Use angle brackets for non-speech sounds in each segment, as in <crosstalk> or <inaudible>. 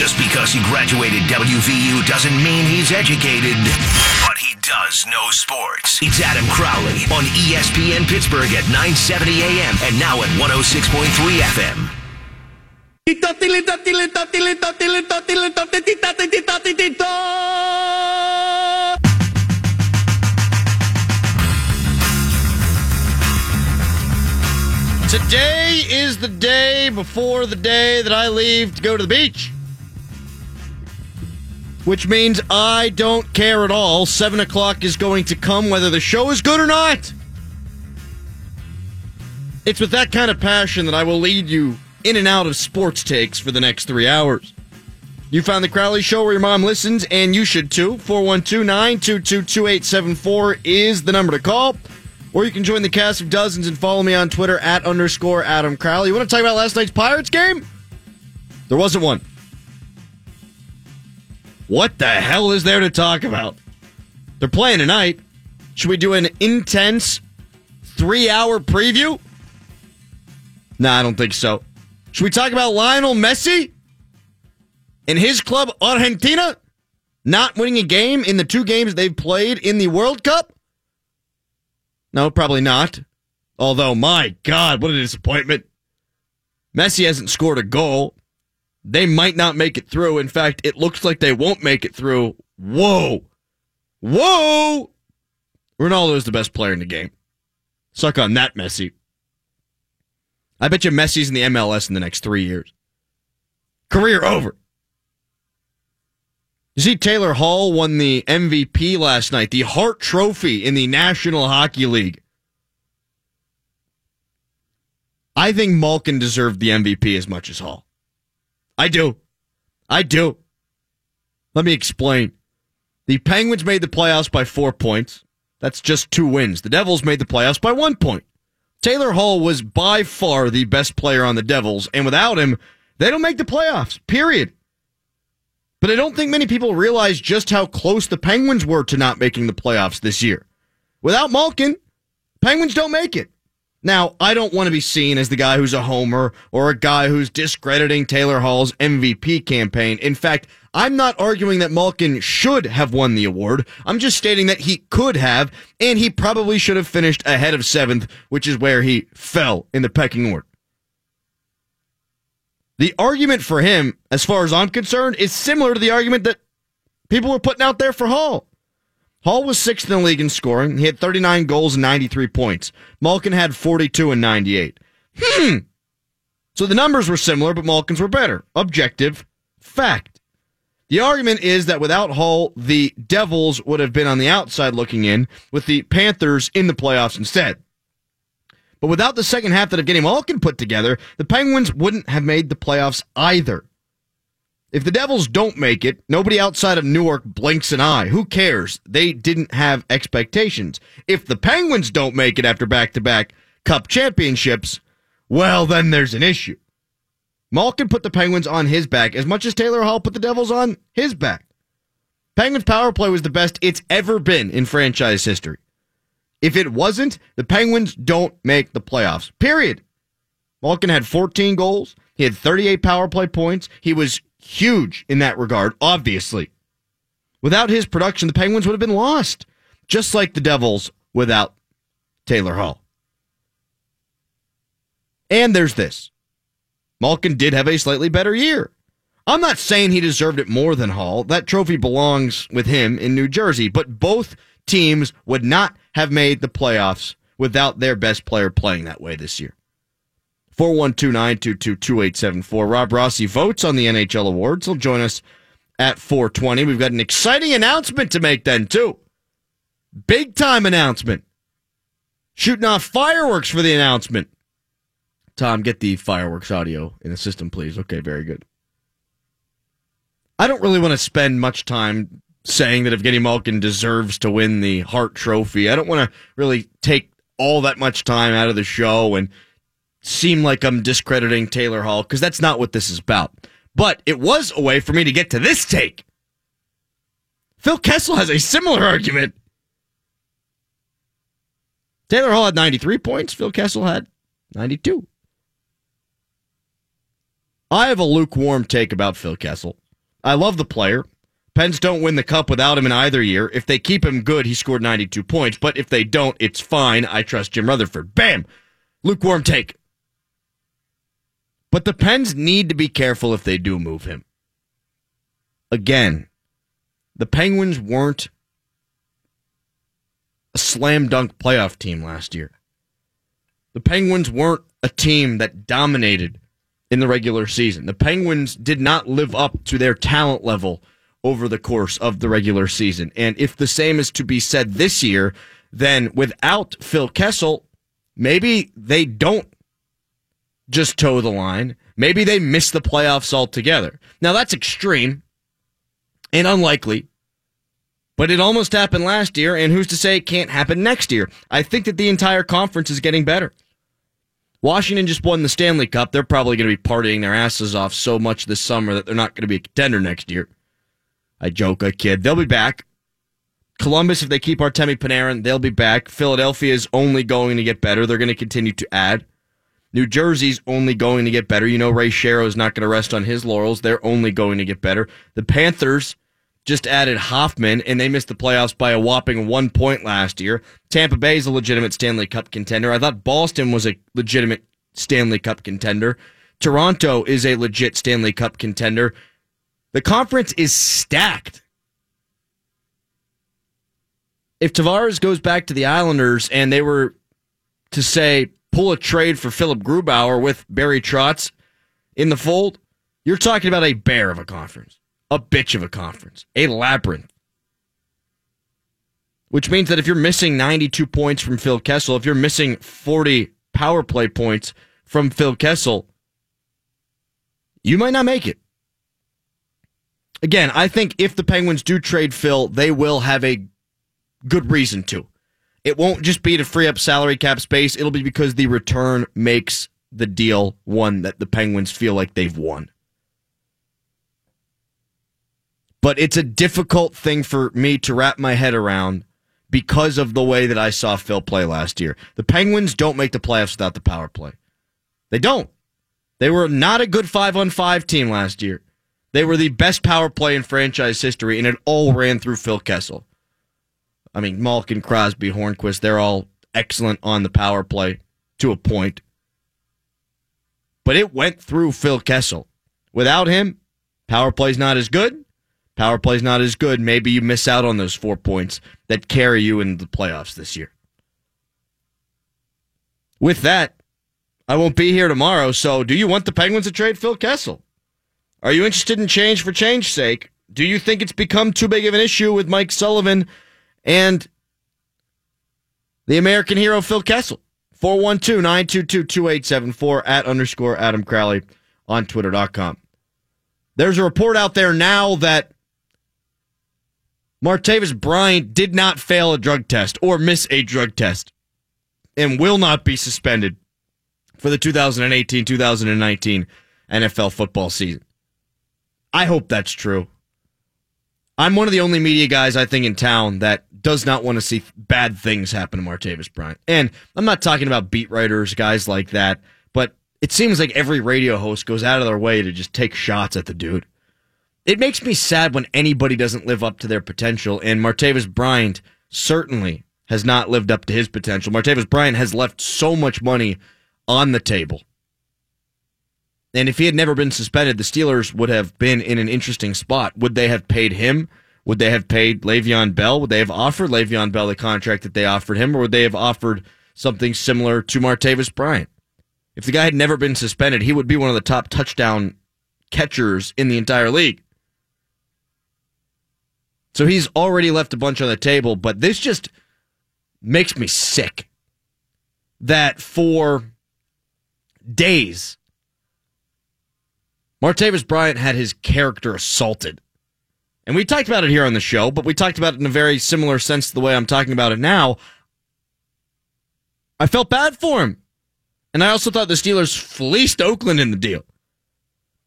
Just because he graduated WVU doesn't mean he's educated, but he does know sports. It's Adam Crowley on ESPN Pittsburgh at 970 AM and now at 106.3 FM. Today is the day before the day that I leave to go to the beach. Which means I don't care at all. Seven o'clock is going to come whether the show is good or not. It's with that kind of passion that I will lead you in and out of sports takes for the next three hours. You found the Crowley Show where your mom listens, and you should too. 412 922 2874 is the number to call. Or you can join the cast of dozens and follow me on Twitter at underscore Adam Crowley. You want to talk about last night's Pirates game? There wasn't one. What the hell is there to talk about? They're playing tonight. Should we do an intense three hour preview? Nah, I don't think so. Should we talk about Lionel Messi and his club Argentina not winning a game in the two games they've played in the World Cup? No, probably not. Although, my God, what a disappointment. Messi hasn't scored a goal. They might not make it through. In fact, it looks like they won't make it through. Whoa. Whoa. Ronaldo is the best player in the game. Suck on that, Messi. I bet you Messi's in the MLS in the next three years. Career over. You see, Taylor Hall won the MVP last night, the Hart Trophy in the National Hockey League. I think Malkin deserved the MVP as much as Hall. I do. I do. Let me explain. The Penguins made the playoffs by four points. That's just two wins. The Devils made the playoffs by one point. Taylor Hall was by far the best player on the Devils, and without him, they don't make the playoffs, period. But I don't think many people realize just how close the Penguins were to not making the playoffs this year. Without Malkin, Penguins don't make it. Now, I don't want to be seen as the guy who's a homer or a guy who's discrediting Taylor Hall's MVP campaign. In fact, I'm not arguing that Malkin should have won the award. I'm just stating that he could have, and he probably should have finished ahead of seventh, which is where he fell in the pecking order. The argument for him, as far as I'm concerned, is similar to the argument that people were putting out there for Hall. Hall was sixth in the league in scoring. He had 39 goals and 93 points. Malkin had 42 and 98. Hmm. So the numbers were similar, but Malkin's were better. Objective fact. The argument is that without Hall, the Devils would have been on the outside looking in, with the Panthers in the playoffs instead. But without the second half that Evgeny Malkin put together, the Penguins wouldn't have made the playoffs either. If the Devils don't make it, nobody outside of Newark blinks an eye. Who cares? They didn't have expectations. If the Penguins don't make it after back to back cup championships, well, then there's an issue. Malkin put the Penguins on his back as much as Taylor Hall put the Devils on his back. Penguins power play was the best it's ever been in franchise history. If it wasn't, the Penguins don't make the playoffs. Period. Malkin had 14 goals. He had 38 power play points. He was huge in that regard, obviously. Without his production, the Penguins would have been lost, just like the Devils without Taylor Hall. And there's this Malkin did have a slightly better year. I'm not saying he deserved it more than Hall. That trophy belongs with him in New Jersey, but both teams would not have made the playoffs without their best player playing that way this year. 412-922-2874. Rob Rossi votes on the NHL awards. He'll join us at 420. We've got an exciting announcement to make then, too. Big time announcement. Shooting off fireworks for the announcement. Tom, get the fireworks audio in the system, please. Okay, very good. I don't really want to spend much time saying that Evgeny Malkin deserves to win the Hart Trophy. I don't want to really take all that much time out of the show and seem like I'm discrediting Taylor Hall because that's not what this is about. But it was a way for me to get to this take. Phil Kessel has a similar argument. Taylor Hall had 93 points. Phil Kessel had 92. I have a lukewarm take about Phil Kessel. I love the player. Pens don't win the cup without him in either year. If they keep him good, he scored 92 points. But if they don't, it's fine. I trust Jim Rutherford. Bam! Lukewarm take. But the Pens need to be careful if they do move him. Again, the Penguins weren't a slam dunk playoff team last year. The Penguins weren't a team that dominated in the regular season. The Penguins did not live up to their talent level over the course of the regular season. And if the same is to be said this year, then without Phil Kessel, maybe they don't just toe the line. Maybe they miss the playoffs altogether. Now that's extreme and unlikely, but it almost happened last year, and who's to say it can't happen next year? I think that the entire conference is getting better. Washington just won the Stanley Cup. They're probably going to be partying their asses off so much this summer that they're not going to be a contender next year. I joke, I kid. They'll be back. Columbus, if they keep Artemi Panarin, they'll be back. Philadelphia is only going to get better. They're going to continue to add. New Jersey's only going to get better. You know, Ray Shero is not going to rest on his laurels. They're only going to get better. The Panthers just added Hoffman, and they missed the playoffs by a whopping one point last year. Tampa Bay is a legitimate Stanley Cup contender. I thought Boston was a legitimate Stanley Cup contender. Toronto is a legit Stanley Cup contender. The conference is stacked. If Tavares goes back to the Islanders and they were to say pull a trade for Philipp Grubauer with Barry Trotz in the fold, you're talking about a bear of a conference, a bitch of a conference, a labyrinth. Which means that if you're missing 92 points from Phil Kessel, if you're missing 40 power play points from Phil Kessel, you might not make it. Again, I think if the Penguins do trade Phil, they will have a good reason to. It won't just be to free up salary cap space. It'll be because the return makes the deal one that the Penguins feel like they've won. But it's a difficult thing for me to wrap my head around because of the way that I saw Phil play last year. The Penguins don't make the playoffs without the power play. They don't. They were not a good five on five team last year. They were the best power play in franchise history, and it all ran through Phil Kessel. I mean, Malkin, Crosby, Hornqvist, they're all excellent on the power play to a point. But it went through Phil Kessel. Without him, power play's not as good. Power play's not as good. Maybe you miss out on those four points that carry you in the playoffs this year. With that, I won't be here tomorrow. So, do you want the Penguins to trade Phil Kessel? Are you interested in change for change's sake? Do you think it's become too big of an issue with Mike Sullivan and the American hero Phil Kessel? 412 922 2874 at underscore Adam Crowley on twitter.com. There's a report out there now that Martavis Bryant did not fail a drug test or miss a drug test and will not be suspended for the 2018 2019 NFL football season. I hope that's true. I'm one of the only media guys I think in town that does not want to see bad things happen to Martavis Bryant. And I'm not talking about beat writers, guys like that, but it seems like every radio host goes out of their way to just take shots at the dude. It makes me sad when anybody doesn't live up to their potential, and Martavis Bryant certainly has not lived up to his potential. Martavis Bryant has left so much money on the table. And if he had never been suspended, the Steelers would have been in an interesting spot. Would they have paid him? Would they have paid Le'Veon Bell? Would they have offered Le'Veon Bell the contract that they offered him, or would they have offered something similar to Martavis Bryant? If the guy had never been suspended, he would be one of the top touchdown catchers in the entire league. So he's already left a bunch on the table, but this just makes me sick that for days, Martavis Bryant had his character assaulted. And we talked about it here on the show, but we talked about it in a very similar sense to the way I'm talking about it now. I felt bad for him. And I also thought the Steelers fleeced Oakland in the deal.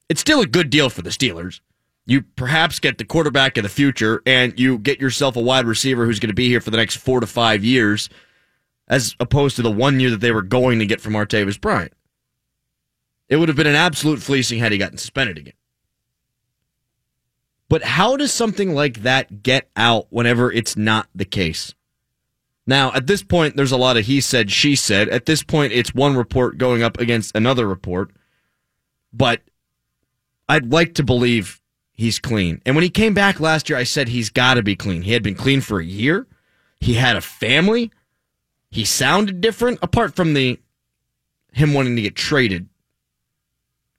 It's still a good deal for the Steelers. You perhaps get the quarterback of the future and you get yourself a wide receiver who's going to be here for the next four to five years, as opposed to the one year that they were going to get from Martavis Bryant. It would have been an absolute fleecing had he gotten suspended again. But how does something like that get out whenever it's not the case? Now, at this point, there's a lot of he said, she said. At this point, it's one report going up against another report. But I'd like to believe he's clean. And when he came back last year, I said he's got to be clean. He had been clean for a year. He had a family. He sounded different, apart from the him wanting to get traded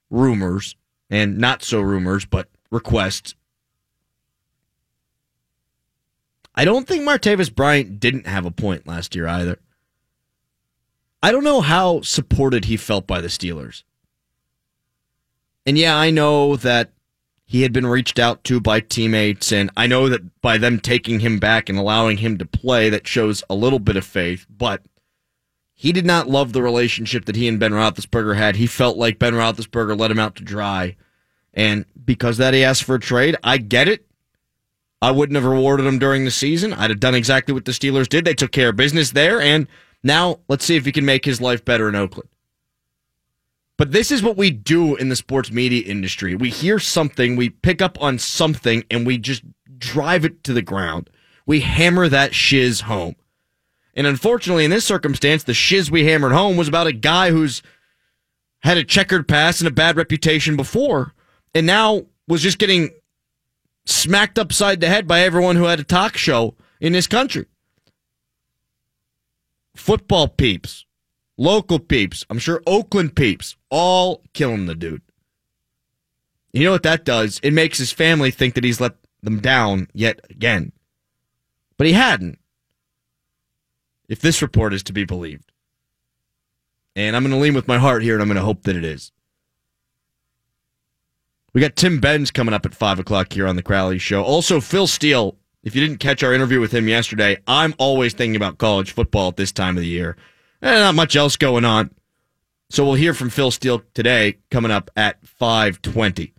rumors and not so rumors, but requests. I don't think Martavis Bryant didn't have a point last year either. I don't know how supported he felt by the Steelers. And yeah, I know that he had been reached out to by teammates, and I know that by them taking him back and allowing him to play, that shows a little bit of faith, but he did not love the relationship that he and Ben Roethlisberger had. He felt like Ben Roethlisberger let him out to dry. And because that he asked for a trade, I get it. I wouldn't have rewarded him during the season. I'd have done exactly what the Steelers did. They took care of business there, and now let's see if he can make his life better in Oakland. But this is what we do in the sports media industry. We hear something, we pick up on something, and we just drive it to the ground. We hammer that shiz home. And unfortunately, in this circumstance, the shiz we hammered home was about a guy who's had a checkered past and a bad reputation before, and now was just getting smacked upside the head by everyone who had a talk show in this country. Football peeps, local peeps, I'm sure Oakland peeps, all killing the dude. You know what that does? It makes his family think that he's let them down yet again. But he hadn't, if this report is to be believed. And I'm going to lean with my heart here, and I'm going to hope that it is. We got Tim Benz coming up at 5 o'clock here on the Crowley Show. Also, Phil Steele. If you didn't catch our interview with him yesterday, I'm always thinking about college football at this time of the year. And not much else going on. So we'll hear from Phil Steele today coming up at 520.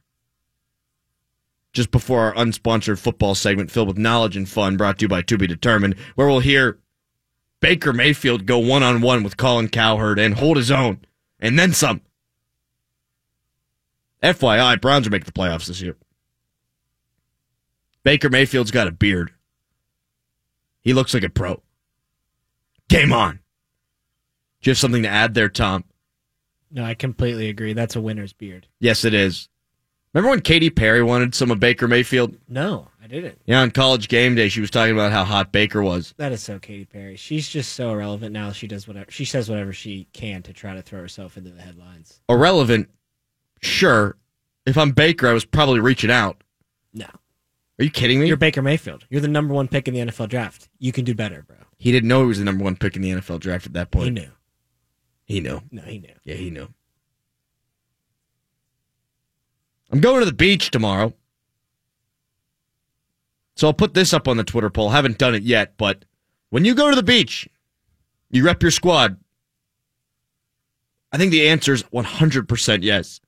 Just before our unsponsored football segment filled with knowledge and fun brought to you by To Be Determined, where we'll hear Baker Mayfield go one on one with Colin Cowherd and hold his own, and then some. FYI, Browns are making the playoffs this year. Baker Mayfield's got a beard. He looks like a pro. Game on. Do you have something to add there, Tom? No, I completely agree. That's a winner's beard. Yes, it is. Remember when Katy Perry wanted some of Baker Mayfield? No, I didn't. Yeah, on college game day, she was talking about how hot Baker was. That is so Katy Perry. She's just so irrelevant now. She does whatever she says whatever she can to try to throw herself into the headlines. Irrelevant, sure. If I'm Baker, I was probably reaching out. No. Are you kidding me? You're Baker Mayfield. You're the number one pick in the NFL draft. You can do better, bro. he didn't know he was the number one pick in the NFL draft at that point. He knew. He knew. No, he knew. Yeah, he knew. I'm going to the beach tomorrow. So I'll put this up on the Twitter poll. Haven't done it yet, but when you go to the beach, you rep your squad. I think the answer is 100% yes.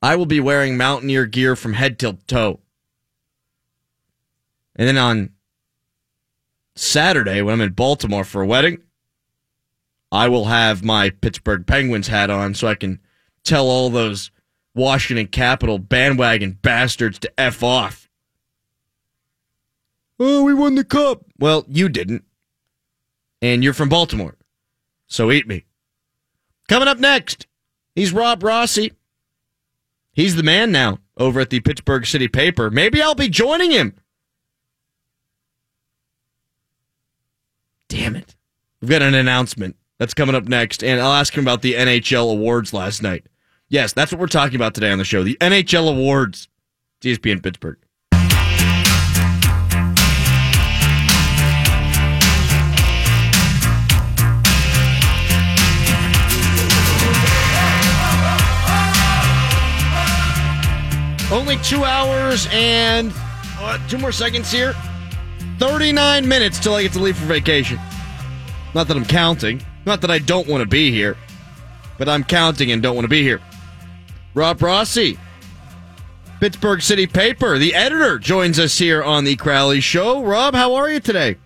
I will be wearing Mountaineer gear from head to toe. And then on Saturday, when I'm in Baltimore for a wedding, I will have my Pittsburgh Penguins hat on so I can tell all those Washington Capital bandwagon bastards to F off. Oh, we won the cup. Well, you didn't. And you're from Baltimore. So eat me. Coming up next, he's Rob Rossi. He's the man now over at the Pittsburgh City Paper. Maybe I'll be joining him. Damn it. We've got an announcement that's coming up next, and I'll ask him about the NHL awards last night. Yes, that's what we're talking about today on the show. The NHL awards. ESPN Pittsburgh. Only two hours and what, two more seconds here. 39 minutes till I get to leave for vacation. Not that I'm counting. Not that I don't want to be here. But I'm counting and don't want to be here. Rob Rossi, Pittsburgh City Paper, the editor, joins us here on the Crowley Show. Rob, how are you today?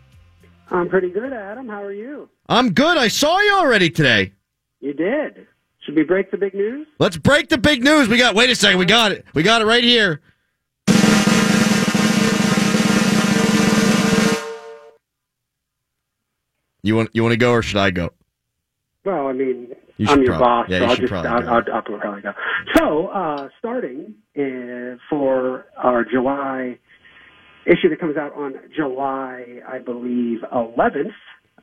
I'm pretty good, Adam. How are you? I'm good. I saw you already today. You did. Should we break the big news? Let's break the big news. We got. Wait a second. We got it. We got it right here. You want you want to go or should I go? Well, I mean, you I'm your probably- boss, yeah, so you I'll just probably I'll, go. I'll, I'll probably go. So, uh, starting uh, for our July issue that comes out on July, I believe, 11th,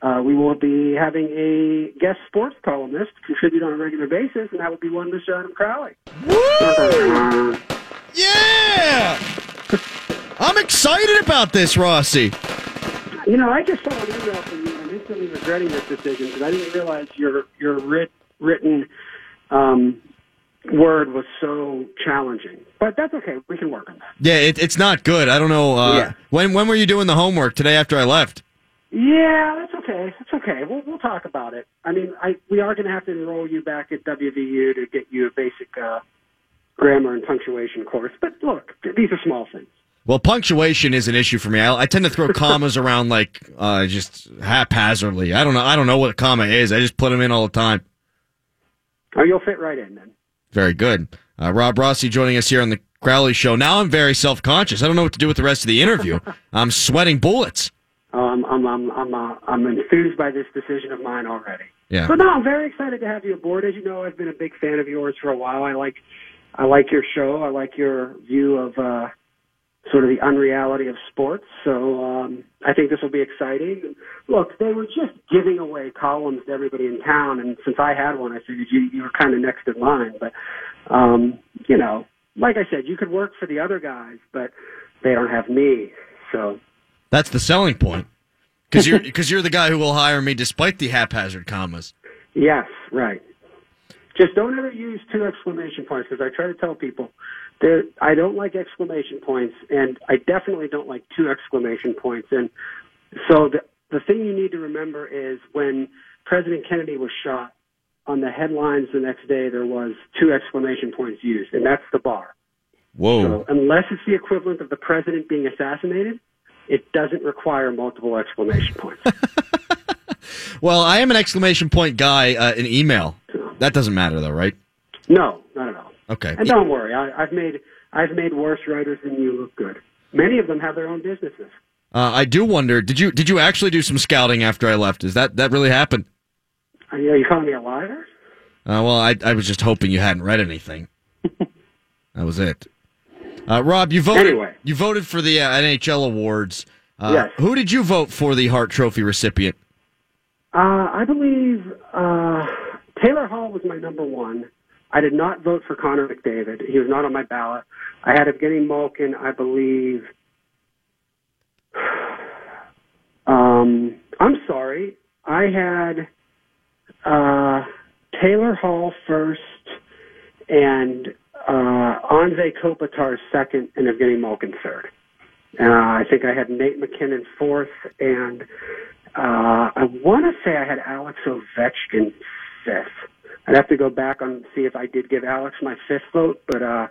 uh, we will be having a guest sports columnist contribute on a regular basis, and that would be one Mr. Adam Crowley. Woo! yeah. I'm excited about this, Rossi. You know, I just saw an email from you. I'm instantly regretting this decision because I didn't realize your your writ, written um, word was so challenging. But that's okay. We can work on that. Yeah, it, it's not good. I don't know. Uh, Yeah. When when were you doing the homework today after I left? Yeah, that's okay. That's okay. We'll we'll talk about it. I mean, I we are going to have to enroll you back at WVU to get you a basic uh, grammar and punctuation course. But look, these are small things. Well, punctuation is an issue for me. I, I tend to throw <laughs> commas around like uh, just haphazardly. I don't know. I don't know what a comma is. I just put them in all the time. Oh, you'll fit right in then. Very good. Uh, Rob Rossi joining us here on the Crowley Show. Now I'm very self conscious. I don't know what to do with the rest of the interview. <laughs> I'm sweating bullets. Um, I'm I'm I'm uh, I'm enthused by this decision of mine already. Yeah. But no, I'm very excited to have you aboard. As you know, I've been a big fan of yours for a while. I like I like your show. I like your view of uh, sort of the unreality of sports. So um, I think this will be exciting. Look, they were just giving away columns to everybody in town, and since I had one, I figured you you were kind of next in line. But um, you know, like I said, you could work for the other guys, but they don't have me. So That's the selling point. Because you're because you're the guy who will hire me despite the haphazard commas. Yes, right. Just don't ever use two exclamation points because I try to tell people there. I don't like exclamation points, and I definitely don't like two exclamation points. And so the the thing you need to remember is when President Kennedy was shot, on the headlines the next day there was two exclamation points used, and that's the bar. Whoa. So unless it's the equivalent of the president being assassinated, it doesn't require multiple exclamation points. <laughs> Well, I am an exclamation point guy uh, in email. That doesn't matter though, right? no, not at all. Okay. And don't worry, I, I've made I've made worse writers than you look good. Many of them have their own businesses. Uh, I do wonder. Did you did you actually do some scouting after I left? Is that that really happened? Are you, are you calling me a liar? Uh, well, I I was just hoping you hadn't read anything. <laughs> that was it. Uh, Rob, you voted. Anyway. You voted for the uh, NHL awards. Uh, Yes. Who did you vote for the Hart Trophy recipient? Uh, I believe uh, Taylor Hall was my number one. I did not vote for Connor McDavid. He was not on my ballot. I had Evgeny Malkin, I believe. <sighs> Um, I'm sorry. I had uh, Taylor Hall first and uh, Anze Kopitar second and Evgeny Malkin third. And Uh, I think I had Nate MacKinnon fourth and uh, I want to say I had Alex Ovechkin fifth. I'd have to go back and see if I did give Alex my fifth vote, but uh,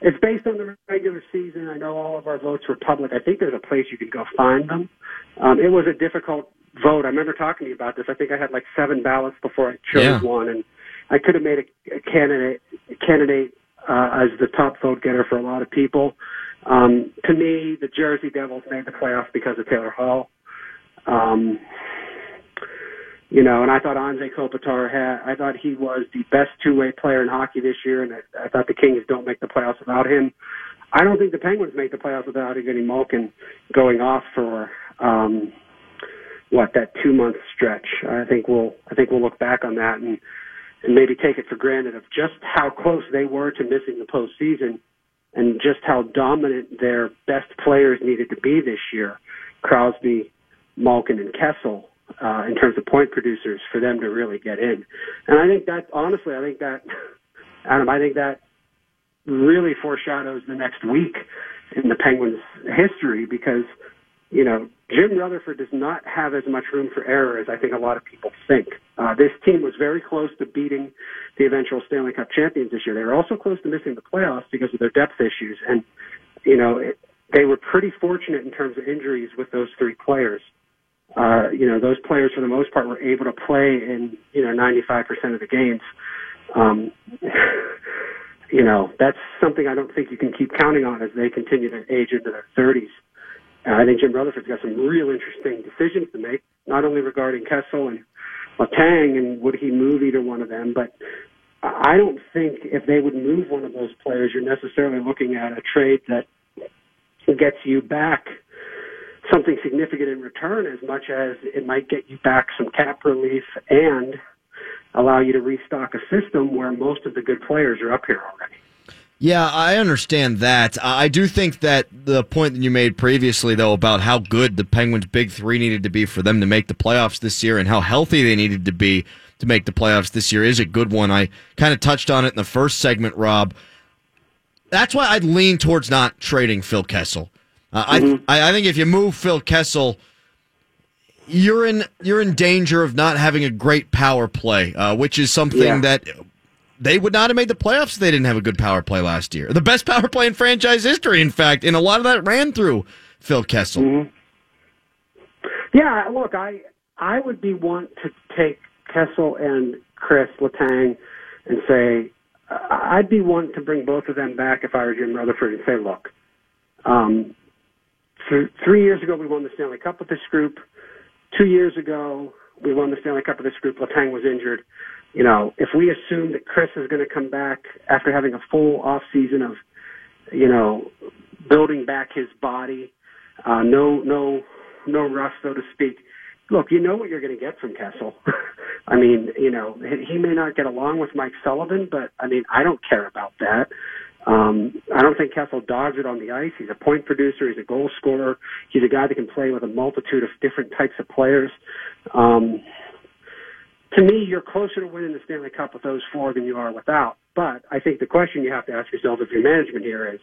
it's based on the regular season. I know all of our votes were public. I think there's a place you can go find them. Um, it was a difficult vote. I remember talking to you about this. I think I had like seven ballots before I chose Yeah. one, and I could have made a, a candidate candidate uh, as the top vote getter for a lot of people. Um, to me, the Jersey Devils made the playoffs because of Taylor Hall. Um, you know, and I thought Anze Kopitar had, I thought he was the best two-way player in hockey this year, and I, I thought the Kings don't make the playoffs without him. I don't think the Penguins make the playoffs without Evgeny Malkin going off for, um, what, that two-month stretch. I think we'll, I think we'll look back on that and, and maybe take it for granted of just how close they were to missing the postseason and just how dominant their best players needed to be this year. Crosby, Malkin, and Kessel uh, in terms of point producers for them to really get in. And I think that, honestly, I think that, <laughs> Adam, I think that really foreshadows the next week in the Penguins' history because, you know, Jim Rutherford does not have as much room for error as I think a lot of people think. Uh, this team was very close to beating the eventual Stanley Cup champions this year. They were also close to missing the playoffs because of their depth issues. And, you know, it, they were pretty fortunate in terms of injuries with those three players. Uh, you know, those players for the most part were able to play in, you know, 95% of the games. Um, <laughs> you know, that's something I don't think you can keep counting on as they continue to age into their 30s. Uh, I think Jim Rutherford's got some real interesting decisions to make. not only regarding Kessel and Letang and would he move either one of them, but I don't think if they would move one of those players, you're necessarily looking at a trade that gets you back something significant in return as much as it might get you back some cap relief and allow you to restock a system where most of the good players are up here already. Yeah, I understand that. I do think that the point that you made previously, though, about how good the Penguins' big three needed to be for them to make the playoffs this year and how healthy they needed to be to make the playoffs this year is a good one. I kind of touched on it in the first segment, Rob. That's why I'd lean towards not trading Phil Kessel. Uh, mm-hmm. I, I think if you move Phil Kessel, you're in you're in danger of not having a great power play, uh, which is something yeah. that they would not have made the playoffs if they didn't have a good power play last year. The best <laughs> power play in franchise history, in fact, and a lot of that ran through Phil Kessel. Mm-hmm. Yeah, look, I I would be want to take Kessel and Chris Letang and say I'd be one to bring both of them back if I were Jim Rutherford and say, look, um, three years ago we won the Stanley Cup with this group. Two years ago we won the Stanley Cup with this group. Letang was injured. You know, if we assume that Chris is going to come back after having a full off season of, you know, building back his body, uh, no, no, no rust, so to speak look, you know what you're going to get from Kessel. <laughs> I mean, you know, he may not get along with Mike Sullivan, but I mean, I don't care about that. Um, I don't think Kessel dogs it on the ice. He's a point producer. He's a goal scorer. He's a guy that can play with a multitude of different types of players. Um, to me, you're closer to winning the Stanley Cup with those four than you are without. But I think the question you have to ask yourself if you're management here is,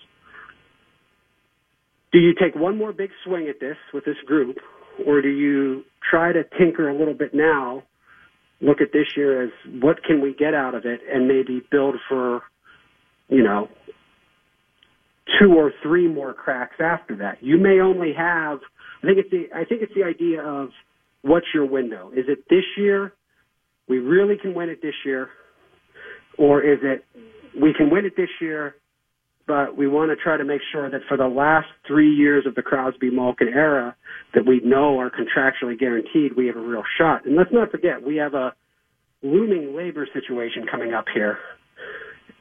do you take one more big swing at this with this group, or do you try to tinker a little bit now, look at this year as what can we get out of it, and maybe build for, you know, two or three more cracks after that. You may only have. I think it's the. I think it's the idea of what's your window. Is it this year? We really can win it this year, or is it we can win it this year, but we want to try to make sure that for the last three years of the Crosby Malkin era that we know are contractually guaranteed, we have a real shot. And let's not forget, we have a looming labor situation coming up here.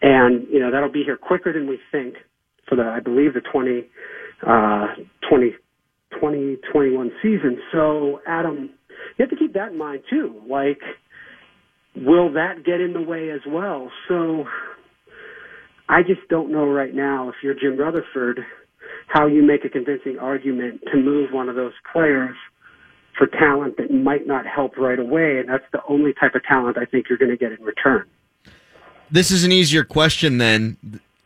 And, you know, that'll be here quicker than we think for the, I believe, the 20, uh, 20, 2021 season. So, Adam, you have to keep that in mind too. Like, will that get in the way as well? So, I just don't know right now if you're Jim Rutherford how you make a convincing argument to move one of those players for talent that might not help right away, and that's the only type of talent I think you're going to get in return. This is an easier question than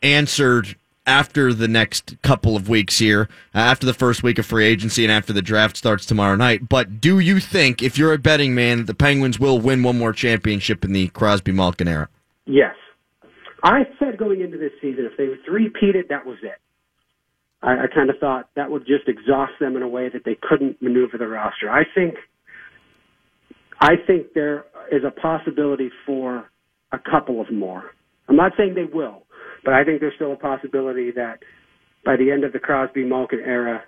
answered after the next couple of weeks here, uh, after the first week of free agency and after the draft starts tomorrow night. But do you think, if you're a betting man, that the Penguins will win one more championship in the Crosby Malkin era? Yes. I said going into this season, if they three-peated, that was it. I, I kind of thought that would just exhaust them in a way that they couldn't maneuver the roster. I think, I think there is a possibility for a couple of more. I'm not saying they will, but I think there's still a possibility that by the end of the Crosby Malkin era,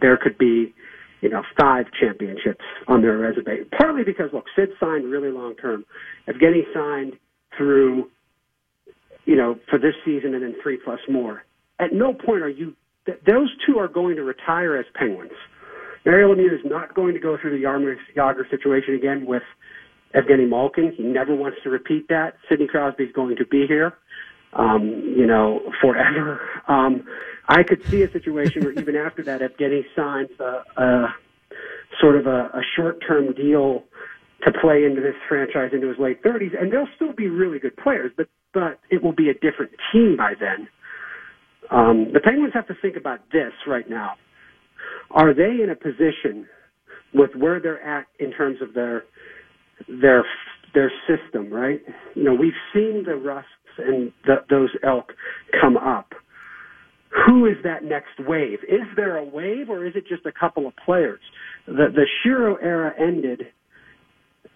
there could be, you know, five championships on their resume. Partly because look, Sid signed really long term. Evgeny signed through you know, for this season and then three plus more. At no point are you, th- those two are going to retire as Penguins. Mario Lemieux is not going to go through the Jaromir Jagr situation again with Evgeny Malkin. He never wants to repeat that. Sidney Crosby is going to be here, um, you know, forever. <laughs> Um, I could see a situation where even after that, Evgeny signs a, a sort of a, a short-term deal to play into this franchise into his late 30s, and they'll still be really good players, but but it will be a different team by then. Um, the Penguins have to think about this right now. Are they in a position with where they're at in terms of their their their system? Right? You know, we've seen the Rusts and the, those elk come up. Who is that next wave? Is there a wave, or is it just a couple of players? The the Shero era ended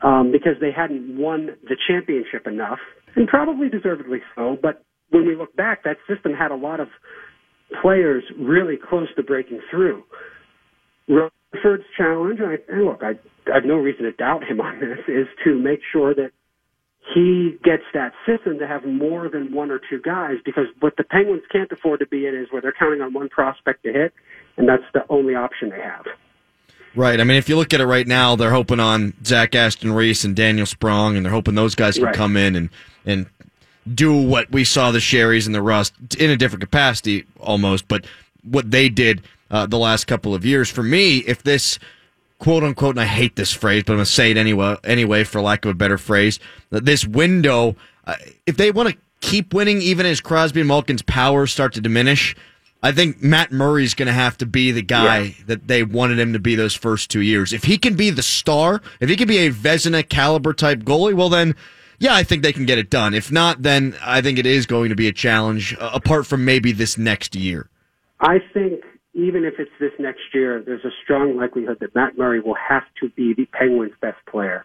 um, because they hadn't won the championship enough, and probably deservedly so. But when we look back, that system had a lot of players really close to breaking through. Ford's challenge, and, I, and look, I, I have no reason to doubt him on this, is to make sure that he gets that system to have more than one or two guys because what the Penguins can't afford to be in is where they're counting on one prospect to hit, and that's the only option they have. Right. I mean, if you look at it right now, they're hoping on Zach Aston Reese and Daniel Sprong, and they're hoping those guys can Right. come in and and do what we saw the Shearys and the Rust in a different capacity almost, but what they did uh, the last couple of years. For me, if this quote unquote, and I hate this phrase, but I'm going to say it anyway, anyway, for lack of a better phrase, this window, uh, if they want to keep winning, even as Crosby and Malkin's powers start to diminish, I think Matt Murray's going to have to be the guy Yeah. that they wanted him to be those first two years. If he can be the star, if he can be a Vezina caliber type goalie, well then, yeah, I think they can get it done. If not, then I think it is going to be a challenge, uh, apart from maybe this next year. I think even if it's this next year, there's a strong likelihood that Matt Murray will have to be the Penguins' best player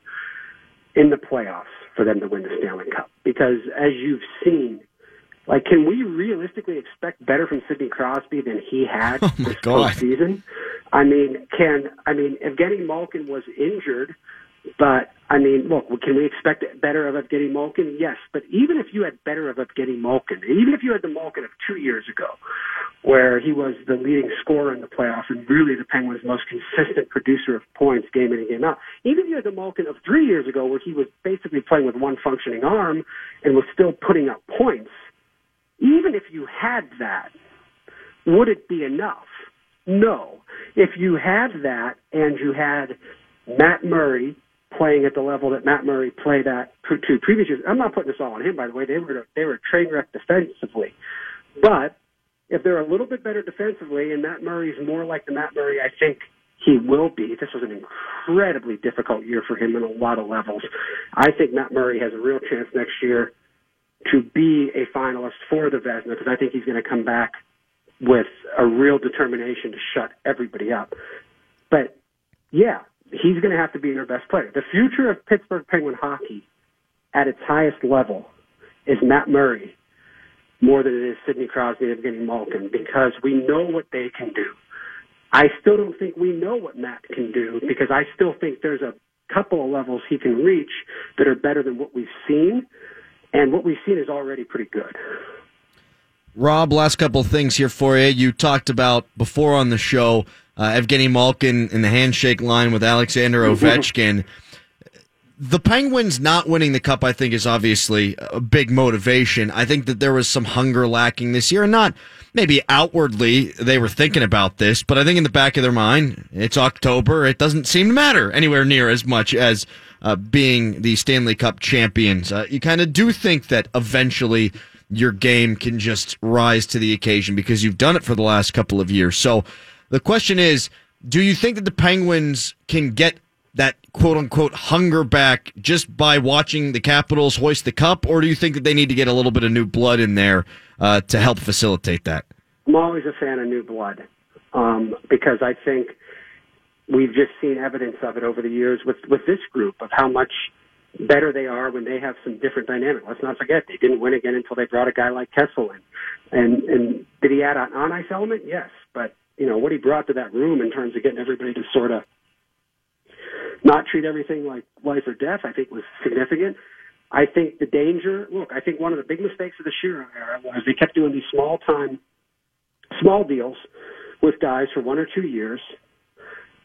in the playoffs for them to win the Stanley Cup. Because as you've seen, like, can we realistically expect better from Sidney Crosby than he had <laughs> Oh, this God. postseason? I mean, can I mean Evgeny Malkin was injured, but I mean, look, can we expect better of Evgeny Malkin? Yes, but even if you had better of Evgeny Malkin, even if you had the Malkin of two years ago, where he was the leading scorer in the playoffs and really the Penguins' most consistent producer of points game in and game out, even if you had the Malkin of three years ago, where he was basically playing with one functioning arm and was still putting up points, even if you had that, would it be enough? No. If you had that and you had Matt Murray playing at the level that Matt Murray played at two previous years, I'm not putting this all on him, by the way. They were they were a train wreck defensively, but if they're a little bit better defensively and Matt Murray's more like the Matt Murray I think he will be. This was an incredibly difficult year for him in a lot of levels. I think Matt Murray has a real chance next year to be a finalist for the Vezina because I think he's going to come back with a real determination to shut everybody up. But yeah, he's going to have to be their best player. The future of Pittsburgh Penguin hockey at its highest level is Matt Murray more than it is Sidney Crosby and Evgeny Malkin because we know what they can do. I still don't think we know what Matt can do because I still think there's a couple of levels he can reach that are better than what we've seen. And what we've seen is already pretty good. Rob, last couple of things here for you. You talked about before on the show uh, Evgeny Malkin in the handshake line with Alexander <laughs> Ovechkin. The Penguins not winning the cup, I think, is obviously a big motivation. I think that there was some hunger lacking this year, and not maybe outwardly they were thinking about this, but I think in the back of their mind, it's October. It doesn't seem to matter anywhere near as much as uh, being the Stanley Cup champions. Uh, you kind of do think that eventually your game can just rise to the occasion because you've done it for the last couple of years. So the question is, do you think that the Penguins can get that quote unquote hunger back just by watching the Capitals hoist the cup, or do you think that they need to get a little bit of new blood in there uh, to help facilitate that? I'm always a fan of new blood um, because I think we've just seen evidence of it over the years with with this group of how much better they are when they have some different dynamic. Let's not forget they didn't win again until they brought a guy like Kessel in. And and did he add an on ice element? Yes, but you know what he brought to that room in terms of getting everybody to sort of not treat everything like life or death, I think was significant. I think the danger. Look, I think one of the big mistakes of the Shero era was they kept doing these small time, small deals with guys for one or two years,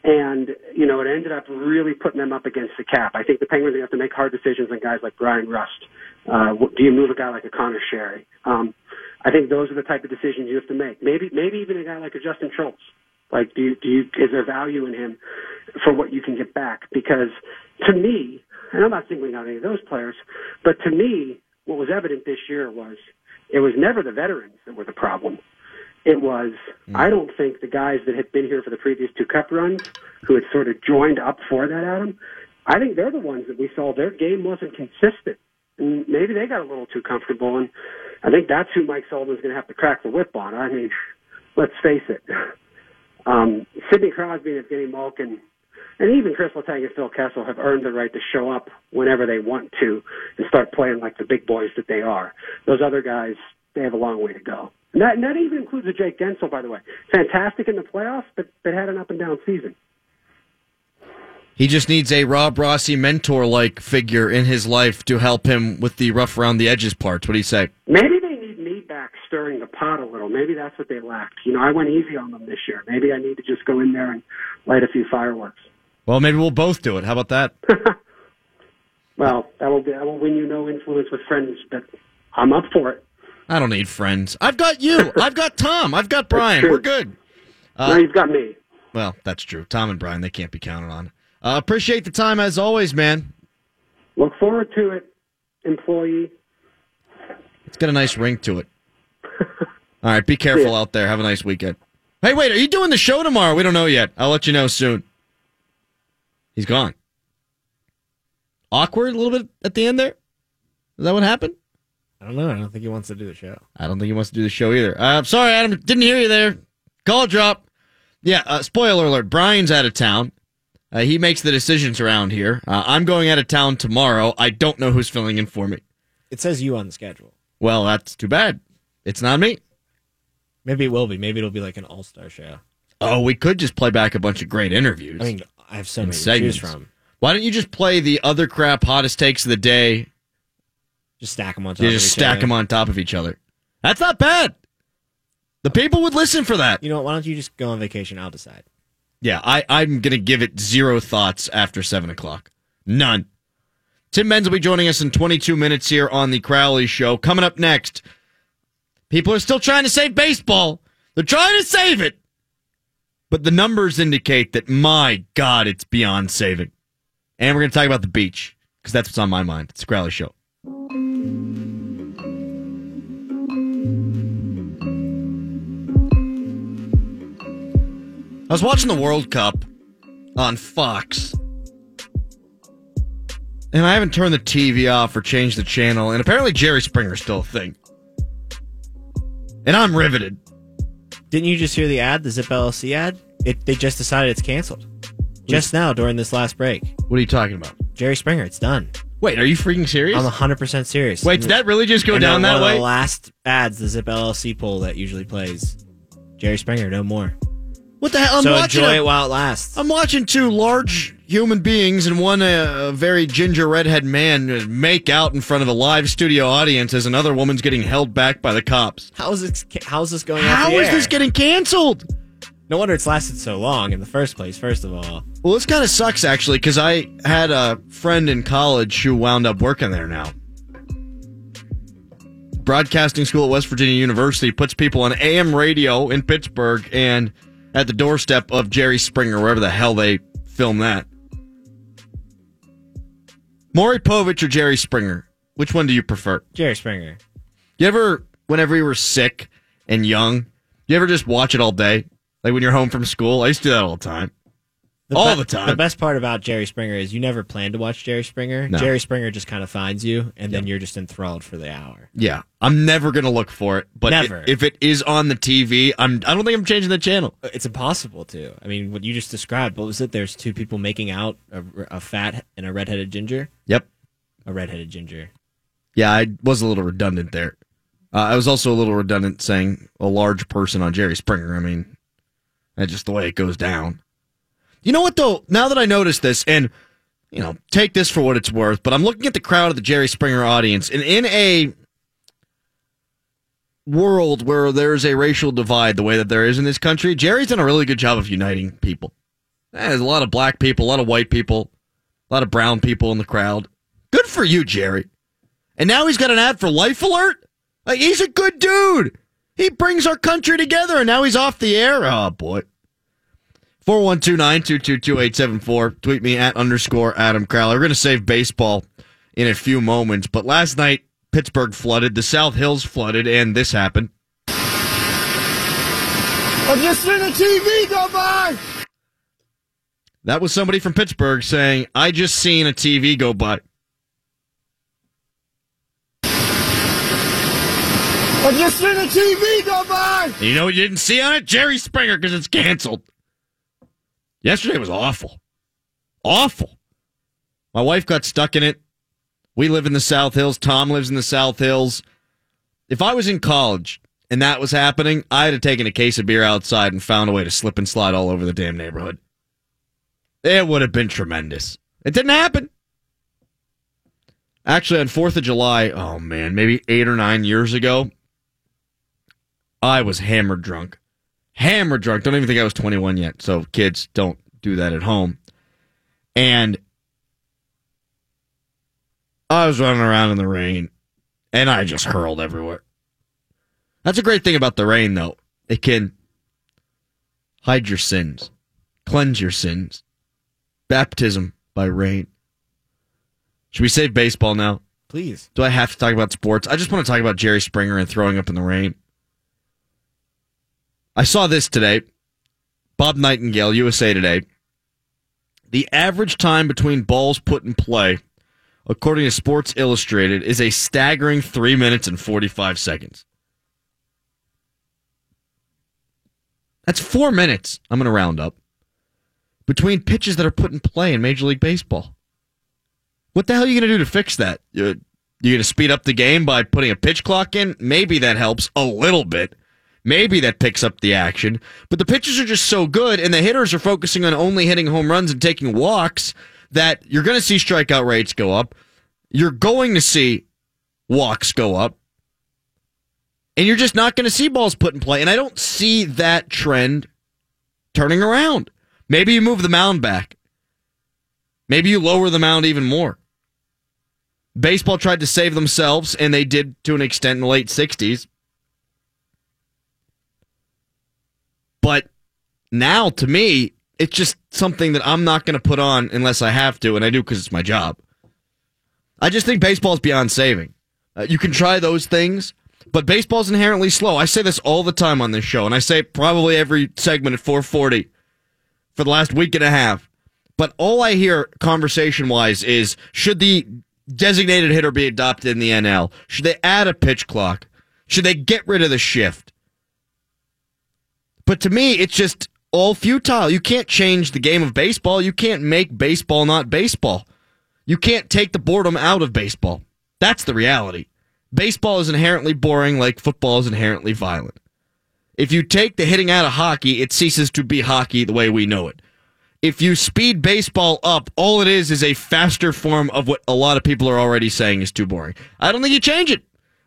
and you know it ended up really putting them up against the cap. I think the Penguins have to make hard decisions on guys like Bryan Rust. Uh, do you move a guy like a Conor Sheary? Um, I think those are the type of decisions you have to make. Maybe maybe even a guy like a Justin Schultz. Like, do you, do you, is there value in him for what you can get back? Because to me, and I'm not singling out any of those players, but to me, what was evident this year was it was never the veterans that were the problem. It was, hmm. I don't think the guys that had been here for the previous two cup runs, who had sort of joined up for that, Adam, I think they're the ones that we saw their game wasn't consistent. And maybe they got a little too comfortable, and I think that's who Mike Sullivan's going to have to crack the whip on. I mean, let's face it. Um, Sidney Crosby and Evgeny Malkin, and even Chris Letang and Phil Kessel have earned the right to show up whenever they want to and start playing like the big boys that they are. Those other guys, they have a long way to go. And that, and that even includes a Jake Guentzel, by the way. Fantastic in the playoffs, but, but had an up and down season. He just needs a Rob Rossi mentor like figure in his life to help him with the rough around the edges parts. What do you say? Maybe they need me back stirring the pot a little. Maybe that's what they lacked. You know, I went easy on them this year. Maybe I need to just go in there and light a few fireworks. Well, maybe we'll both do it. How about that? <laughs> Well, that will be, that will win you no influence with friends, but I'm up for it. I don't need friends. I've got you. <laughs> I've got Tom. I've got Brian. We're good. now you've got me. Well, that's true. Tom and Brian, they can't be counted on. Uh, appreciate the time as always, man. Look forward to it, employee. It's got a nice ring to it. <laughs> All right, be careful out there. Have a nice weekend. Hey, wait, are you doing the show tomorrow? We don't know yet. I'll let you know soon. He's gone. Awkward a little bit at the end there? Is that what happened? I don't know. I don't think he wants to do the show. I don't think he wants to do the show either. Uh, sorry, Adam. Didn't hear you there. Call drop. Yeah, uh, spoiler alert. Brian's out of town. Uh, he makes the decisions around here. Uh, I'm going out of town tomorrow. I don't know who's filling in for me. It says you on the schedule. Well, that's too bad. It's not me. Maybe it will be. Maybe it'll be like an all star show. Oh, we could just play back a bunch of great interviews. I mean, I have so many to segments. choose from. Why don't you just play the other crap hottest takes of the day? Just stack them on top. You of just each stack other. them on top of each other. That's not bad. The people would listen for that. You know what? Why don't you just go on vacation? I'll decide. Yeah, I, I'm going to give it zero thoughts after 7 o'clock. None. Tim Benz will be joining us in 22 minutes here on the Crowley Show. Coming up next, people are still trying to save baseball. They're trying to save it. But the numbers indicate that, my God, it's beyond saving. And we're going to talk about the beach because that's what's on my mind. It's the Crowley Show. I was watching the World Cup on Fox. And I haven't turned the TV off or changed the channel. And apparently Jerry Springer's still a thing. And I'm riveted. Didn't you just hear the ad, the Zip LLC ad? It they just decided it's canceled. Just now during this last break. What are you talking about? Jerry Springer, it's done. Wait, are you freaking serious? I'm 100% serious. Wait, did that really just go And down then that one of way? The last ads, the Zip LLC poll that usually plays. Jerry Springer, no more. What the hell? I'm so watching. enjoy a- it while it lasts. I'm watching two large human beings and one uh, very ginger redhead man make out in front of a live studio audience as another woman's getting held back by the cops. How is this? How is this going? How is air? this getting canceled? No wonder it's lasted so long in the first place. First of all, Well, this kind of sucks actually because I had a friend in college who wound up working there now. Broadcasting school at West Virginia University puts people on AM radio in Pittsburgh and at the doorstep of Jerry Springer, wherever the hell they film that. Maury Povich or Jerry Springer? Which one do you prefer? Jerry Springer. You ever, whenever you were sick and young, you ever just watch it all day? Like when you're home from school? I used to do that all the time. The All be- the time. The best part about Jerry Springer is you never plan to watch Jerry Springer. No. Jerry Springer just kind of finds you, and then you're just enthralled for the hour. Yeah, I'm never gonna look for it. But Never. i- if it is on the TV, I'm. I don't think I'm changing the channel. It's impossible to. I mean, what you just described. What was it? There's two people making out, a, a fat and a redheaded ginger. Yep. A redheaded ginger. Yeah, I was a little redundant there. Uh, I was also a little redundant saying a large person on Jerry Springer. I mean, that's just the way it goes down. You know what though? Now that I noticed this, and you know, take this for what it's worth, but I'm looking at the crowd of the Jerry Springer audience, and in a world where there's a racial divide the way that there is in this country, Jerry's done a really good job of uniting people. Eh, There's a lot of black people, a lot of white people, a lot of brown people in the crowd. Good for you, Jerry. And now he's got an ad for Life Alert? Like, he's a good dude. He brings our country together, and now he's off the air. Oh, boy. 412-922-2874. Tweet me at underscore Adam Crowley. We're going to save baseball in a few moments, but last night, Pittsburgh flooded, the South Hills flooded, and this happened. I just seen a TV go by. That was somebody from Pittsburgh saying, I just seen a TV go by. I just seen a TV go by. You know what you didn't see on it? Jerry Springer, because it's canceled. Yesterday was awful. Awful. My wife got stuck in it. We live in the South Hills. Tom lives in the South Hills. If I was in college and that was happening, I'd have taken a case of beer outside and found a way to slip and slide all over the damn neighborhood. It would have been tremendous. It didn't happen. Actually, on 4th of July, oh man, maybe eight or nine years ago, I was hammered drunk. Hammered drunk. Don't even think I was 21 yet. So, kids, don't do that at home. And I was running around in the rain and I just hurled everywhere. That's a great thing about the rain, though. It can hide your sins, cleanse your sins. Baptism by rain. Should we save baseball now? Please. Do I have to talk about sports? I just want to talk about Jerry Springer and throwing up in the rain. I saw this today. Bob Nightingale, USA Today. The average time between balls put in play, according to Sports Illustrated, is a staggering 3 minutes and 45 seconds. That's four minutes. I'm going to round up. Between pitches that are put in play in Major League Baseball. What the hell are you going to do to fix that? You, you going to speed up the game by putting a pitch clock in? Maybe that helps a little bit. Maybe that picks up the action. But the pitchers are just so good, and the hitters are focusing on only hitting home runs and taking walks that you're going to see strikeout rates go up. You're going to see walks go up. And you're just not going to see balls put in play. And I don't see that trend turning around. Maybe you move the mound back. Maybe you lower the mound even more. Baseball tried to save themselves, and they did to an extent in the late 60s. But now, to me, it's just something that I'm not going to put on unless I have to, and I do because it's my job. I just think baseball's beyond saving. Uh, you can try those things, but baseball's inherently slow. I say this all the time on this show, and I say probably every segment at 440 for the last week and a half. But all I hear conversation wise is should the designated hitter be adopted in the NL? Should they add a pitch clock? Should they get rid of the shift? But to me, it's just all futile. You can't change the game of baseball. You can't make baseball not baseball. You can't take the boredom out of baseball. That's the reality. Baseball is inherently boring, like football is inherently violent. If you take the hitting out of hockey, it ceases to be hockey the way we know it. If you speed baseball up, all it is is a faster form of what a lot of people are already saying is too boring. I don't think you change it.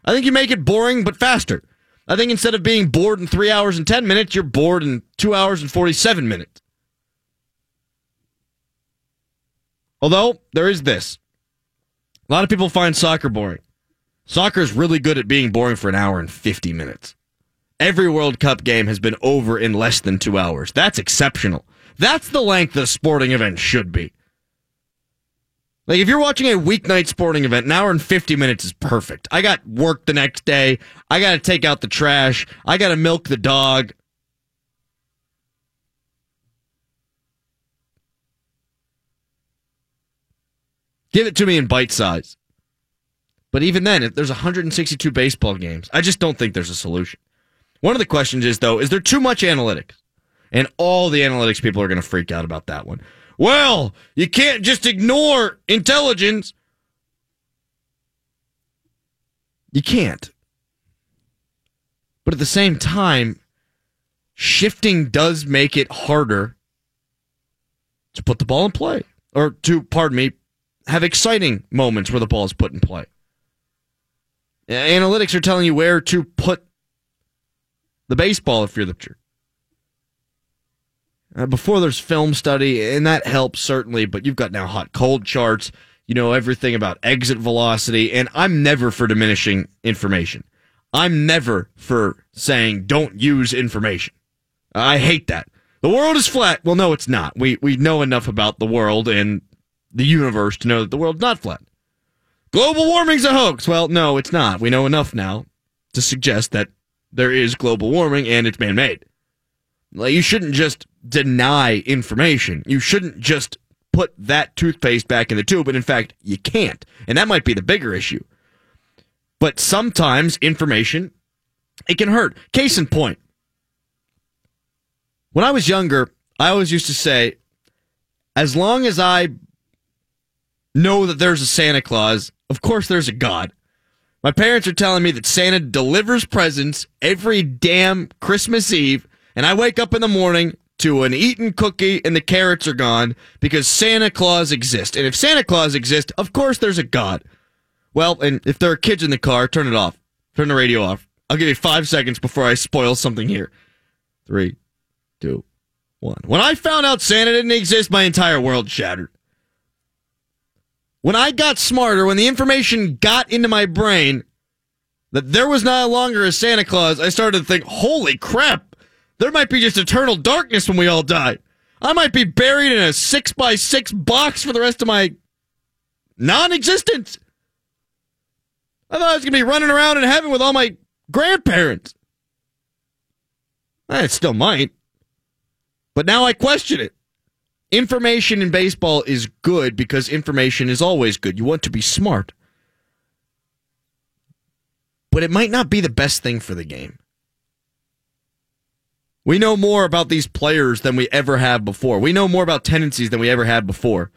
I think you make it boring but faster. I think instead of being bored in three hours and 10 minutes, you're bored in two hours and 47 minutes. Although, there is this. A lot of people find soccer boring. Soccer is really good at being boring for an hour and 50 minutes. Every World Cup game has been over in less than two hours. That's exceptional. That's the length a sporting event should be. Like if you're watching a weeknight sporting event, an hour and 50 minutes is perfect. I got work the next day. I got to take out the trash. I got to milk the dog. Give it to me in bite size. But even then, if there's 162 baseball games, I just don't think there's a solution. One of the questions is, though, is there too much analytics? And all the analytics people are going to freak out about that one. Well, you can't just ignore intelligence. You can't. But at the same time, shifting does make it harder to put the ball in play. Or to, pardon me, have exciting moments where the ball is put in play. Analytics are telling you where to put the baseball if you're the. Uh, before there's film study, and that helps certainly, but you've got now hot cold charts. You know everything about exit velocity, and I'm never for diminishing information. I'm never for saying don't use information. I hate that. The world is flat. Well, no, it's not. We we know enough about the world and the universe to know that the world's not flat. Global warming's a hoax. Well, no, it's not. We know enough now to suggest that there is global warming and it's man made. Like, you shouldn't just deny information. You shouldn't just put that toothpaste back in the tube. And in fact, you can't. And that might be the bigger issue. But sometimes information, it can hurt. Case in point. When I was younger, I always used to say, as long as I know that there's a Santa Claus, of course there's a God. My parents are telling me that Santa delivers presents every damn Christmas Eve, and I wake up in the morning to an eaten cookie and the carrots are gone because Santa Claus exists. And if Santa Claus exists, of course there's a God. Well, and if there are kids in the car, turn it off. Turn the radio off. I'll give you five seconds before I spoil something here. Three, two, one. When I found out Santa didn't exist, my entire world shattered. When I got smarter, when the information got into my brain that there was no longer a Santa Claus, I started to think, holy crap, there might be just eternal darkness when we all die. I might be buried in a six by six box for the rest of my non existence. I thought I was going to be running around in heaven with all my grandparents. I still might. But now I question it. Information in baseball is good because information is always good. You want to be smart. But it might not be the best thing for the game. We know more about these players than we ever have before. We know more about tendencies than we ever had before.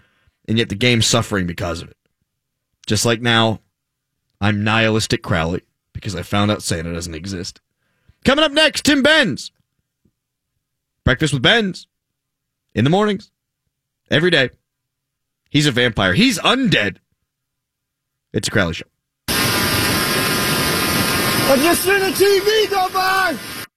And yet the game's suffering because of it. Just like now, I'm nihilistic Crowley because I found out Santa doesn't exist. Coming up next, Tim Benz. Breakfast with Benz. In the mornings. Every day. He's a vampire. He's undead. It's a Crowley Show. Have you seen a TV go by?